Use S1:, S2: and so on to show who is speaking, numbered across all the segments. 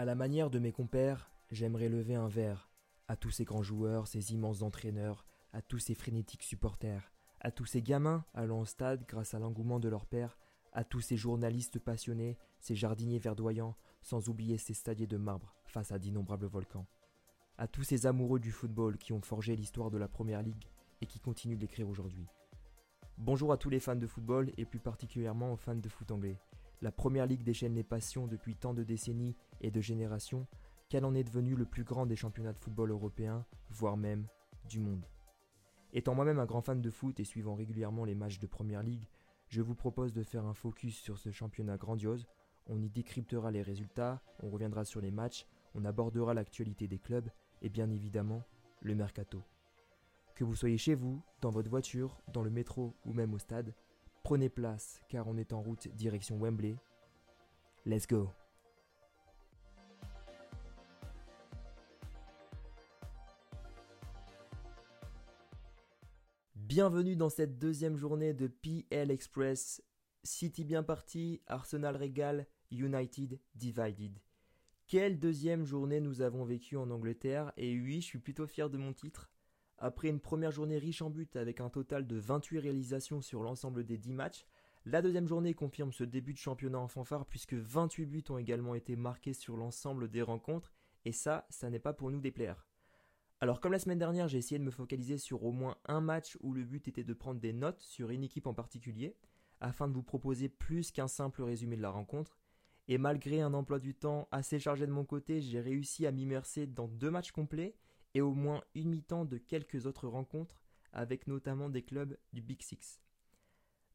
S1: À la manière de mes compères, j'aimerais lever un verre à tous ces grands joueurs, ces immenses entraîneurs, à tous ces frénétiques supporters, à tous ces gamins allant au stade grâce à l'engouement de leur père, à tous ces journalistes passionnés, ces jardiniers verdoyants, sans oublier ces stadiers de marbre face à d'innombrables volcans, à tous ces amoureux du football qui ont forgé l'histoire de la Première Ligue et qui continuent de l'écrire aujourd'hui. Bonjour à tous les fans de football et plus particulièrement aux fans de foot anglais. La Première Ligue déchaîne les passions depuis tant de décennies et de générations qu'elle en est devenue le plus grand des championnats de football européens, voire même du monde. Étant moi-même un grand fan de foot et suivant régulièrement les matchs de Première Ligue, je vous propose de faire un focus sur ce championnat grandiose. On y décryptera les résultats, on reviendra sur les matchs, on abordera l'actualité des clubs et bien évidemment le mercato. Que vous soyez chez vous, dans votre voiture, dans le métro ou même au stade, prenez place car on est en route direction Wembley. Let's go Bienvenue dans cette deuxième journée de PL Express. City bien parti, Arsenal régal, United divided. Quelle deuxième journée nous avons vécue en Angleterre? Et oui, je suis plutôt fier de mon titre. Après une première journée riche en buts avec un total de 28 réalisations sur l'ensemble des 10 matchs, la deuxième journée confirme ce début de championnat en fanfare puisque 28 buts ont également été marqués sur l'ensemble des rencontres et ça, ça n'est pas pour nous déplaire. Alors comme la semaine dernière, j'ai essayé de me focaliser sur au moins un match où le but était de prendre des notes sur une équipe en particulier, afin de vous proposer plus qu'un simple résumé de la rencontre. Et malgré un emploi du temps assez chargé de mon côté, j'ai réussi à m'immerser dans deux matchs complets et au moins une mi-temps de quelques autres rencontres, avec notamment des clubs du Big Six.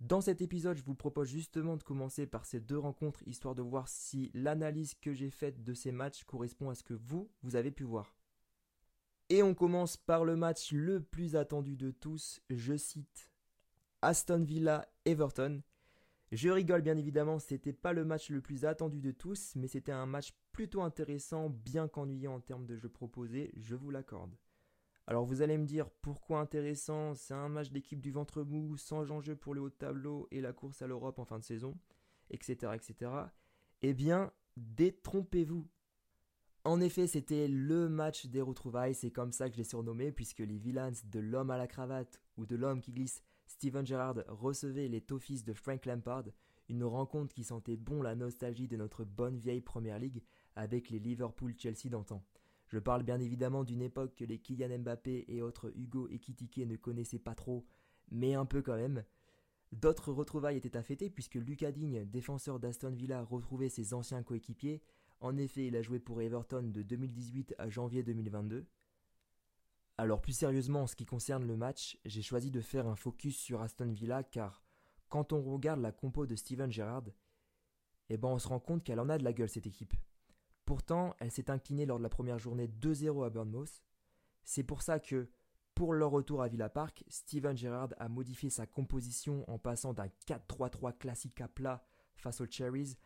S1: Dans cet épisode, je vous propose justement de commencer par ces deux rencontres, histoire de voir si l'analyse que j'ai faite de ces matchs correspond à ce que vous, vous avez pu voir. Et on commence par le match le plus attendu de tous, je cite Aston Villa Everton. Je rigole bien évidemment, c'était pas le match le plus attendu de tous, mais c'était un match plutôt intéressant, bien qu'ennuyant en termes de jeu proposé, je vous l'accorde. Alors vous allez me dire pourquoi intéressant, c'est un match d'équipe du ventre mou, sans enjeu pour le haut de tableau et la course à l'Europe en fin de saison, etc. etc. Eh bien, détrompez-vous. En effet, c'était le match des retrouvailles, c'est comme ça que je l'ai surnommé, puisque les villains de l'homme à la cravate ou de l'homme qui glisse Steven Gerrard recevait les Toffees de Frank Lampard, une rencontre qui sentait bon la nostalgie de notre bonne vieille Première Ligue avec les Liverpool-Chelsea d'antan. Je parle bien évidemment d'une époque que les Kylian Mbappé et autres Hugo Ekitike ne connaissaient pas trop, mais un peu quand même. D'autres retrouvailles étaient à fêter puisque Lucas Digne, défenseur d'Aston Villa, retrouvait ses anciens coéquipiers. En effet, il a joué pour Everton de 2018 à janvier 2022. Alors plus sérieusement en ce qui concerne le match, j'ai choisi de faire un focus sur Aston Villa car quand on regarde la compo de Steven Gerrard, eh ben on se rend compte qu'elle en a de la gueule cette équipe. Pourtant, elle s'est inclinée lors de la première journée 2-0 à Bournemouth. C'est pour ça que, pour leur retour à Villa Park, Steven Gerrard a modifié sa composition en passant d'un 4-3-3 classique à plat face aux Cherries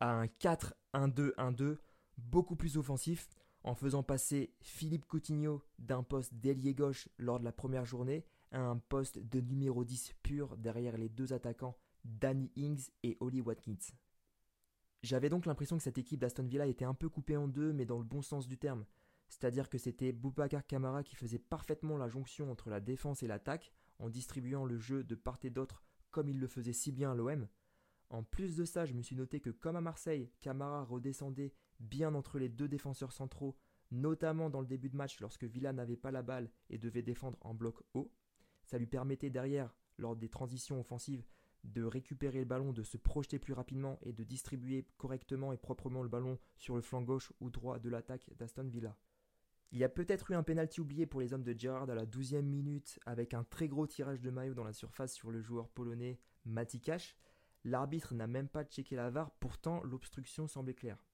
S1: à un 4-1-2-1-2 beaucoup plus offensif en faisant passer Philippe Coutinho d'un poste d'ailier gauche lors de la première journée à un poste de numéro 10 pur derrière les deux attaquants Danny Ings et Oli Watkins. J'avais donc l'impression que cette équipe d'Aston Villa était un peu coupée en deux, mais dans le bon sens du terme. C'est-à-dire que c'était Boubacar Kamara qui faisait parfaitement la jonction entre la défense et l'attaque, en distribuant le jeu de part et d'autre comme il le faisait si bien à l'OM. En plus de ça, je me suis noté que comme à Marseille, Camara redescendait bien entre les deux défenseurs centraux, notamment dans le début de match lorsque Villa n'avait pas la balle et devait défendre en bloc haut. Ça lui permettait derrière, lors des transitions offensives, de récupérer le ballon, de se projeter plus rapidement et de distribuer correctement et proprement le ballon sur le flanc gauche ou droit de l'attaque d'Aston Villa. Il y a peut-être eu un pénalty oublié pour les hommes de Gerrard à la 12e minute avec un très gros tirage de maillot dans la surface sur le joueur polonais Matikash, L'arbitre n'a même pas checké la VAR, pourtant l'obstruction semblait claire.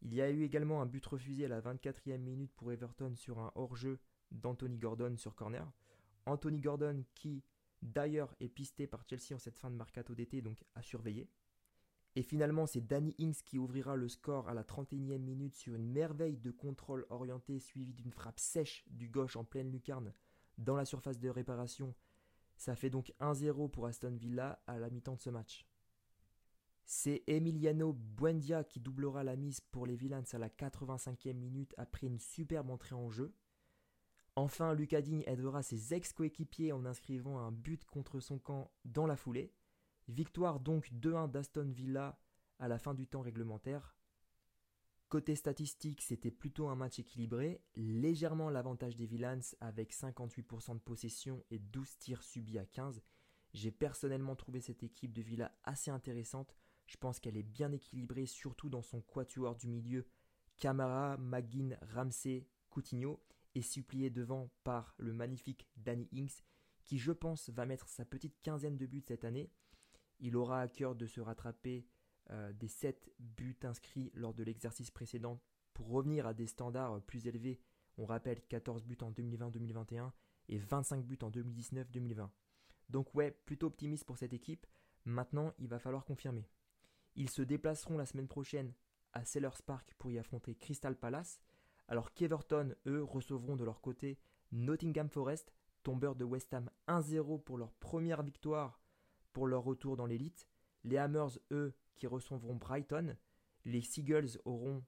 S1: Il y a eu également un but refusé à la 24e minute pour Everton sur un hors-jeu d'Anthony Gordon sur corner. Anthony Gordon qui d'ailleurs est pisté par Chelsea en cette fin de mercato d'été, donc à surveiller. Et finalement, c'est Danny Ings qui ouvrira le score à la 31e minute sur une merveille de contrôle orienté suivie d'une frappe sèche du gauche en pleine lucarne dans la surface de réparation ça fait donc 1-0 pour Aston Villa à la mi-temps de ce match. C'est Emiliano Buendia qui doublera la mise pour les Villains à la 85e minute après une superbe entrée en jeu. Enfin, Lucas Digne aidera ses ex-coéquipiers en inscrivant un but contre son camp dans la foulée. Victoire donc 2-1 d'Aston Villa à la fin du temps réglementaire. Côté statistique, c'était plutôt un match équilibré, légèrement l'avantage des Villains avec 58% de possession et 12 tirs subis à 15. J'ai personnellement trouvé cette équipe de Villa assez intéressante. Je pense qu'elle est bien équilibrée, surtout dans son quatuor du milieu Camara, Maguin, Ramsey, Coutinho est supplié devant par le magnifique Danny Inks, qui je pense va mettre sa petite quinzaine de buts cette année. Il aura à cœur de se rattraper euh, des 7 buts inscrits lors de l'exercice précédent pour revenir à des standards plus élevés. On rappelle 14 buts en 2020-2021 et 25 buts en 2019-2020. Donc ouais, plutôt optimiste pour cette équipe. Maintenant, il va falloir confirmer. Ils se déplaceront la semaine prochaine à Sellers Park pour y affronter Crystal Palace alors qu'Everton, eux, recevront de leur côté Nottingham Forest, tombeur de West Ham 1-0 pour leur première victoire pour leur retour dans l'élite. Les Hammers, eux, qui recevront Brighton. Les Seagulls auront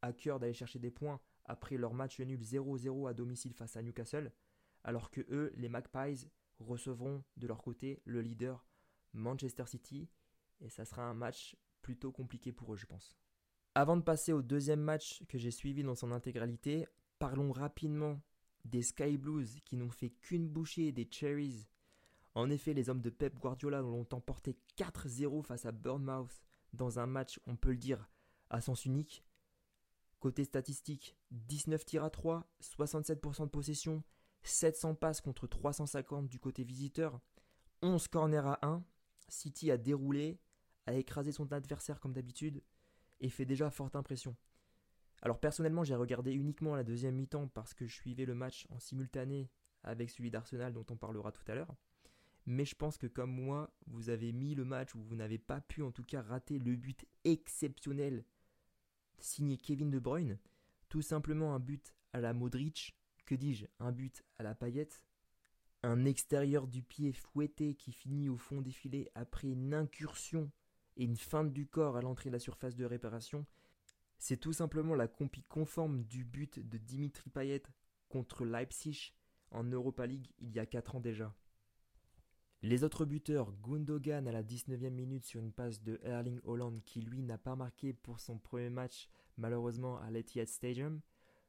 S1: à cœur d'aller chercher des points après leur match nul 0-0 à domicile face à Newcastle, alors que eux, les Magpies, recevront de leur côté le leader Manchester City, et ça sera un match plutôt compliqué pour eux, je pense. Avant de passer au deuxième match que j'ai suivi dans son intégralité, parlons rapidement des Sky Blues qui n'ont fait qu'une bouchée des Cherries. En effet, les hommes de Pep Guardiola l'ont emporté 4-0 face à Bournemouth dans un match, on peut le dire, à sens unique. Côté statistique, 19 tirs à 3, 67% de possession, 700 passes contre 350 du côté visiteur, 11 corners à 1. City a déroulé, a écrasé son adversaire comme d'habitude et fait déjà forte impression. Alors personnellement, j'ai regardé uniquement la deuxième mi-temps parce que je suivais le match en simultané avec celui d'Arsenal dont on parlera tout à l'heure. Mais je pense que comme moi, vous avez mis le match où vous n'avez pas pu en tout cas rater le but exceptionnel signé Kevin De Bruyne. Tout simplement un but à la Modric, que dis-je, un but à la paillette. Un extérieur du pied fouetté qui finit au fond des filets après une incursion et une feinte du corps à l'entrée de la surface de réparation, c'est tout simplement la compie conforme du but de Dimitri Payet contre Leipzig en Europa League il y a 4 ans déjà. Les autres buteurs, Gundogan à la 19e minute sur une passe de Erling Holland qui lui n'a pas marqué pour son premier match malheureusement à l'Etihad Stadium,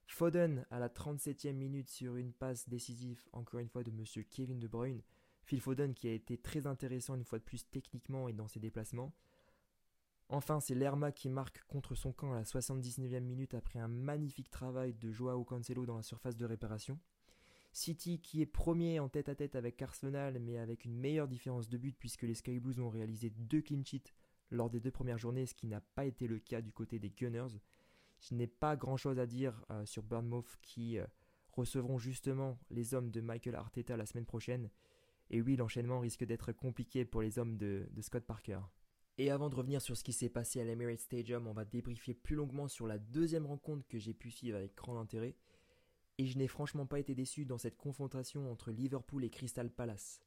S1: Foden à la 37e minute sur une passe décisive encore une fois de monsieur Kevin De Bruyne, Phil Foden qui a été très intéressant une fois de plus techniquement et dans ses déplacements, Enfin, c'est Lerma qui marque contre son camp à la 79e minute après un magnifique travail de Joao Cancelo dans la surface de réparation. City qui est premier en tête à tête avec Arsenal mais avec une meilleure différence de but puisque les Sky Blues ont réalisé deux clean lors des deux premières journées, ce qui n'a pas été le cas du côté des Gunners. Je n'ai pas grand chose à dire euh, sur Bournemouth qui euh, recevront justement les hommes de Michael Arteta la semaine prochaine. Et oui, l'enchaînement risque d'être compliqué pour les hommes de Scott Parker. Et avant de revenir sur ce qui s'est passé à l'Emirates Stadium, on va débriefer plus longuement sur la deuxième rencontre que j'ai pu suivre avec grand intérêt. Et je n'ai franchement pas été déçu dans cette confrontation entre Liverpool et Crystal Palace.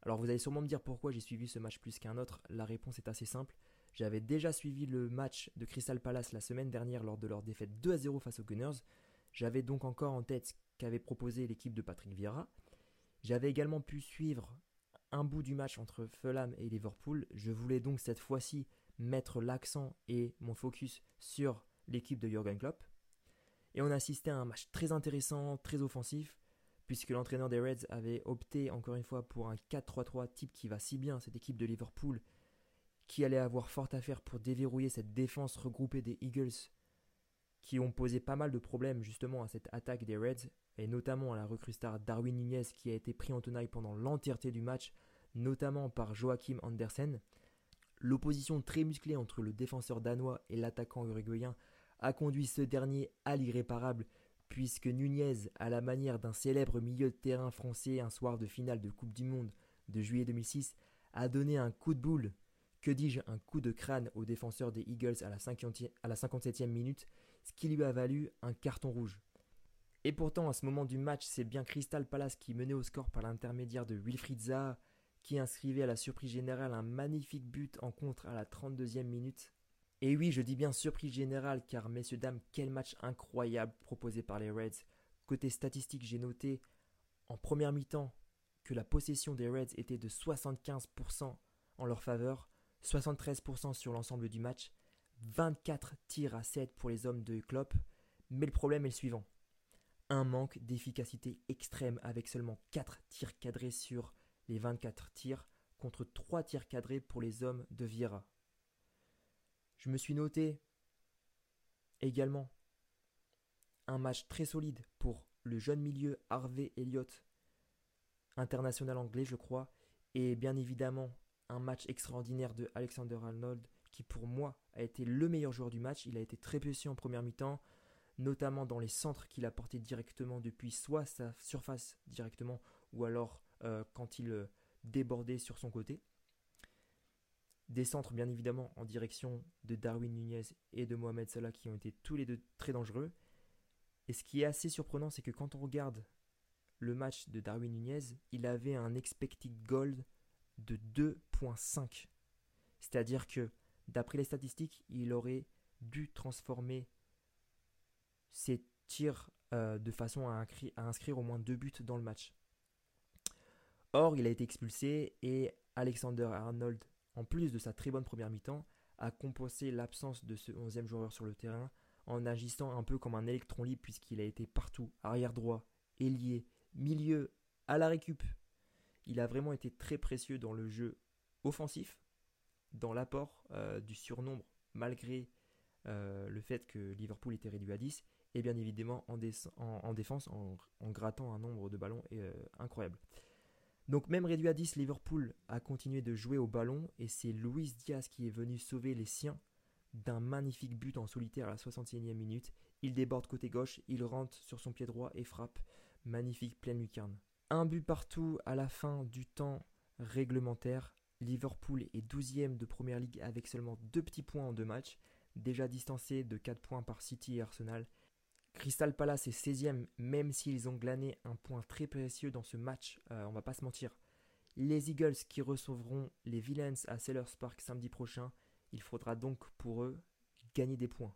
S1: Alors vous allez sûrement me dire pourquoi j'ai suivi ce match plus qu'un autre. La réponse est assez simple. J'avais déjà suivi le match de Crystal Palace la semaine dernière lors de leur défaite 2 à 0 face aux Gunners. J'avais donc encore en tête ce qu'avait proposé l'équipe de Patrick Vieira. J'avais également pu suivre un bout du match entre Fulham et Liverpool. Je voulais donc cette fois-ci mettre l'accent et mon focus sur l'équipe de Jurgen Klopp. Et on assistait à un match très intéressant, très offensif, puisque l'entraîneur des Reds avait opté encore une fois pour un 4-3-3 type qui va si bien cette équipe de Liverpool, qui allait avoir fort à faire pour déverrouiller cette défense regroupée des Eagles, qui ont posé pas mal de problèmes justement à cette attaque des Reds, et notamment à la recrue star Darwin Nunez qui a été pris en tenaille pendant l'entièreté du match, notamment par Joachim Andersen. L'opposition très musclée entre le défenseur danois et l'attaquant uruguayen a conduit ce dernier à l'irréparable, puisque Nunez, à la manière d'un célèbre milieu de terrain français un soir de finale de Coupe du Monde de juillet 2006, a donné un coup de boule, que dis-je, un coup de crâne au défenseur des Eagles à la, 57e minute, ce qui lui a valu un carton rouge. Et pourtant, à ce moment du match, c'est bien Crystal Palace qui menait au score par l'intermédiaire de Wilfried Zaha qui inscrivait à la surprise générale un magnifique but en contre à la 32e minute. Et oui, je dis bien surprise générale car messieurs dames, quel match incroyable proposé par les Reds. Côté statistique, j'ai noté en première mi-temps que la possession des Reds était de 75% en leur faveur, 73% sur l'ensemble du match, 24 tirs à 7 pour les hommes de Klopp, mais le problème est le suivant. Un manque d'efficacité extrême avec seulement 4 tirs cadrés sur les 24 tirs contre 3 tirs cadrés pour les hommes de Vieira. Je me suis noté également un match très solide pour le jeune milieu Harvey Elliott, international anglais je crois, et bien évidemment un match extraordinaire de Alexander Arnold qui pour moi a été le meilleur joueur du match. Il a été très précieux en première mi-temps, notamment dans les centres qu'il a portés directement depuis soit sa surface directement ou alors euh, quand il euh, débordait sur son côté. Des centres bien évidemment en direction de Darwin Nunez et de Mohamed Salah qui ont été tous les deux très dangereux. Et ce qui est assez surprenant, c'est que quand on regarde le match de Darwin Nunez, il avait un expected goal de 2.5. C'est-à-dire que, d'après les statistiques, il aurait dû transformer ses tirs euh, de façon à, à inscrire au moins deux buts dans le match. Or, il a été expulsé et Alexander Arnold, en plus de sa très bonne première mi-temps, a compensé l'absence de ce 11e joueur sur le terrain en agissant un peu comme un électron libre puisqu'il a été partout, arrière droit, ailier, milieu, à la récup. Il a vraiment été très précieux dans le jeu offensif, dans l'apport euh, du surnombre malgré euh, le fait que Liverpool était réduit à 10, et bien évidemment en, défense en, grattant un nombre de ballons euh, incroyable. Donc même réduit à 10, Liverpool a continué de jouer au ballon et c'est Luis Diaz qui est venu sauver les siens d'un magnifique but en solitaire à la 61e minute. Il déborde côté gauche, il rentre sur son pied droit et frappe. Magnifique pleine lucarne. Un but partout à la fin du temps réglementaire. Liverpool est 12e de Première Ligue avec seulement deux petits points en deux matchs, déjà distancé de 4 points par City et Arsenal. Crystal Palace est 16e, même s'ils ont glané un point très précieux dans ce match, euh, on va pas se mentir. Les Eagles qui recevront les Villains à Sellers Park samedi prochain, il faudra donc pour eux gagner des points.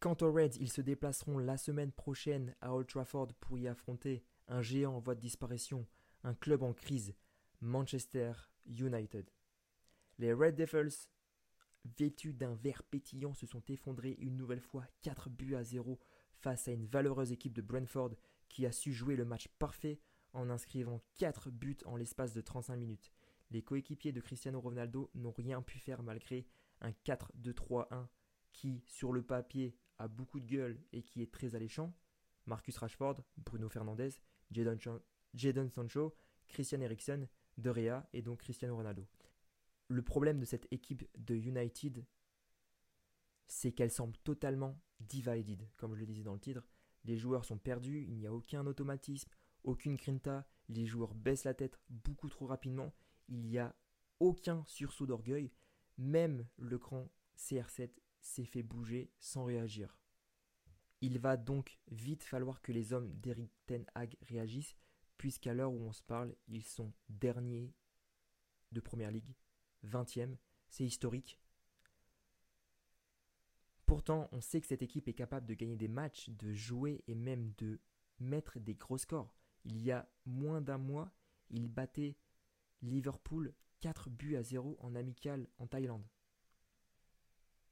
S1: Quant aux Reds, ils se déplaceront la semaine prochaine à Old Trafford pour y affronter un géant en voie de disparition, un club en crise, Manchester United. Les Red Devils, vêtus d'un vert pétillant, se sont effondrés une nouvelle fois 4 buts à 0 face à une valeureuse équipe de Brentford qui a su jouer le match parfait en inscrivant 4 buts en l'espace de 35 minutes. Les coéquipiers de Cristiano Ronaldo n'ont rien pu faire malgré un 4-2-3-1 qui, sur le papier, a beaucoup de gueule et qui est très alléchant. Marcus Rashford, Bruno Fernandez, Jadon Sancho, Christian Eriksen, De Rea et donc Cristiano Ronaldo. Le problème de cette équipe de United, c'est qu'elle semble totalement divided, comme je le disais dans le titre. Les joueurs sont perdus, il n'y a aucun automatisme, aucune grinta, les joueurs baissent la tête beaucoup trop rapidement, il n'y a aucun sursaut d'orgueil, même le grand CR7 s'est fait bouger sans réagir. Il va donc vite falloir que les hommes d'Eric Ten Hag réagissent, puisqu'à l'heure où on se parle, ils sont derniers de Première Ligue, 20e, c'est historique. Pourtant, on sait que cette équipe est capable de gagner des matchs, de jouer et même de mettre des gros scores. Il y a moins d'un mois, il battait Liverpool 4 buts à 0 en amical en Thaïlande.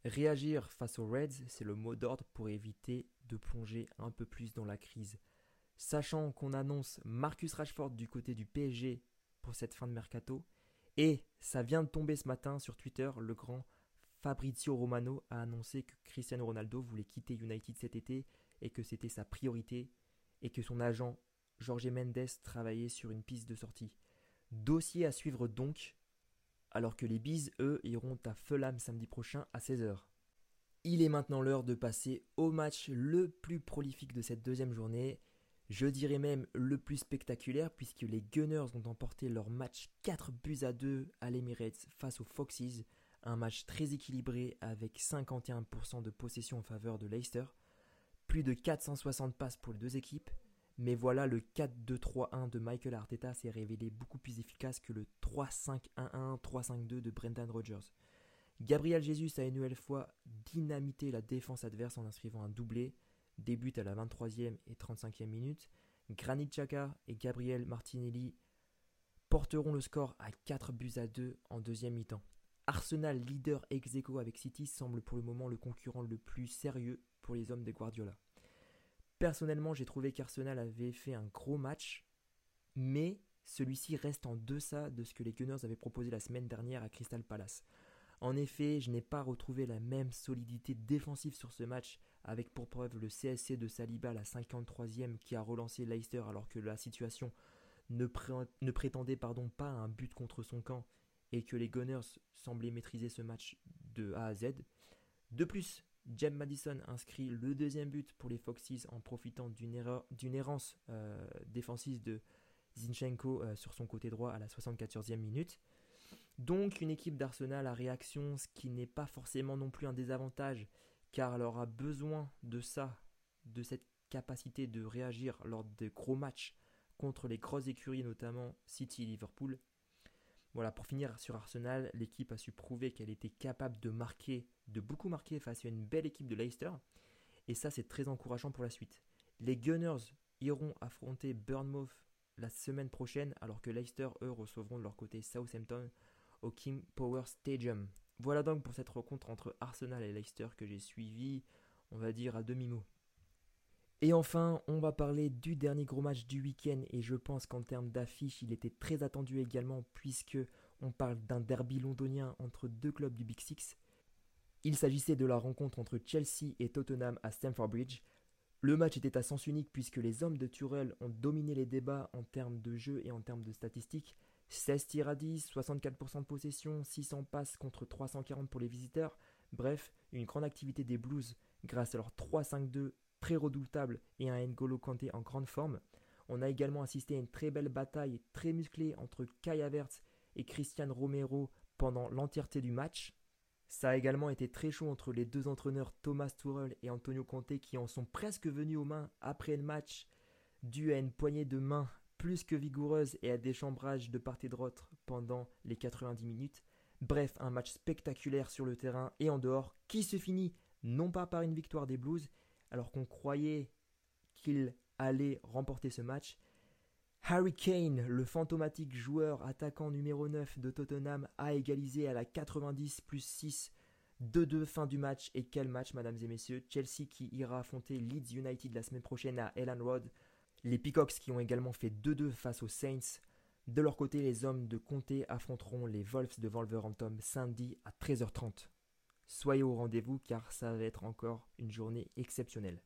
S1: Réagir face aux Reds, c'est le mot d'ordre pour éviter de plonger un peu plus dans la crise. Sachant qu'on annonce Marcus Rashford du côté du PSG pour cette fin de mercato, et ça vient de tomber ce matin sur Twitter, le grand Fabrizio Romano a annoncé que Cristiano Ronaldo voulait quitter United cet été et que c'était sa priorité et que son agent Jorge Mendes travaillait sur une piste de sortie. Dossier à suivre donc, alors que les Bees, eux, iront à Fulham samedi prochain à 16h. Il est maintenant l'heure de passer au match le plus prolifique de cette deuxième journée, je dirais même le plus spectaculaire puisque les Gunners ont emporté leur match 4 buts à 2 à l'Emirates face aux Foxes un match très équilibré avec 51% de possession en faveur de Leicester, plus de 460 passes pour les deux équipes, Mais voilà, le 4-2-3-1 de Michael Arteta s'est révélé beaucoup plus efficace que le 3-5-1-1, 3-5-2 de Brendan Rodgers. Gabriel Jesus a une nouvelle fois dynamité la défense adverse en inscrivant un doublé, débute à la 23e et 35e minute. Granit Xhaka et Gabriel Martinelli porteront le score à 4 buts à 2 en deuxième mi-temps. Arsenal, leader ex aequo avec City, semble pour le moment le concurrent le plus sérieux pour les hommes de Guardiola. Personnellement, j'ai trouvé qu'Arsenal avait fait un gros match, mais celui-ci reste en deçà de ce que les Gunners avaient proposé la semaine dernière à Crystal Palace. En effet, je n'ai pas retrouvé la même solidité défensive sur ce match, avec pour preuve le CSC de Saliba, la 53e, qui a relancé Leicester alors que la situation ne, prétendait pardon, pas un but contre son camp et que les Gunners semblaient maîtriser ce match de A à Z. De plus, James Madison inscrit le deuxième but pour les Foxes en profitant d'une errance euh, défensive de Zinchenko euh, sur son côté droit à la 74e minute. Donc une équipe d'Arsenal à réaction, ce qui n'est pas forcément non plus un désavantage, car elle aura besoin de ça, de cette capacité de réagir lors des gros matchs contre les grosses écuries, notamment City Liverpool. Voilà, pour finir sur Arsenal, l'équipe a su prouver qu'elle était capable de marquer, de beaucoup marquer face à une belle équipe de Leicester. Et ça, c'est très encourageant pour la suite. Les Gunners iront affronter Bournemouth la semaine prochaine, alors que Leicester, eux, recevront de leur côté Southampton au King Power Stadium. Voilà donc pour cette rencontre entre Arsenal et Leicester que j'ai suivi, on va dire, à demi-mot. Et enfin, on va parler du dernier gros match du week-end et je pense qu'en termes d'affiche, il était très attendu également puisque on parle d'un derby londonien entre deux clubs du Big Six. Il s'agissait de la rencontre entre Chelsea et Tottenham à Stamford Bridge. Le match était à sens unique puisque les hommes de Turrell ont dominé les débats en termes de jeu et en termes de statistiques. 16 tirs à 10, 64% de possession, 600 passes contre 340 pour les visiteurs. Bref, une grande activité des Blues grâce à leur 3-5-2 très redoutable et un N'Golo Kanté en grande forme. On a également assisté à une très belle bataille très musclée entre Kai Havertz et Christian Romero pendant l'entièreté du match. Ça a également été très chaud entre les deux entraîneurs Thomas Tuchel et Antonio Conte qui en sont presque venus aux mains après le match dû à une poignée de main plus que vigoureuse et à des chambrages de part et d'autre pendant les 90 minutes. Bref, un match spectaculaire sur le terrain et en dehors qui se finit non pas par une victoire des Blues, alors qu'on croyait qu'il allait remporter ce match. Harry Kane, le fantomatique joueur attaquant numéro 9 de Tottenham, a égalisé à la 90 plus 6 2-2 fin du match. Et quel match, mesdames et messieurs? Chelsea qui ira affronter Leeds United la semaine prochaine à Elland Road. Les Peacocks qui ont également fait 2-2 face aux Saints. De leur côté, les hommes de Comté affronteront les Wolves de Wolverhampton samedi à 13h30. Soyez au rendez-vous car ça va être encore une journée exceptionnelle.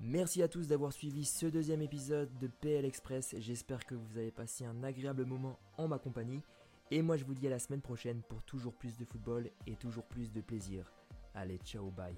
S1: Merci à tous d'avoir suivi ce deuxième épisode de PL Express. J'espère que vous avez passé un agréable moment en ma compagnie. Et moi je vous dis à la semaine prochaine pour toujours plus de football et toujours plus de plaisir. Allez, ciao, bye.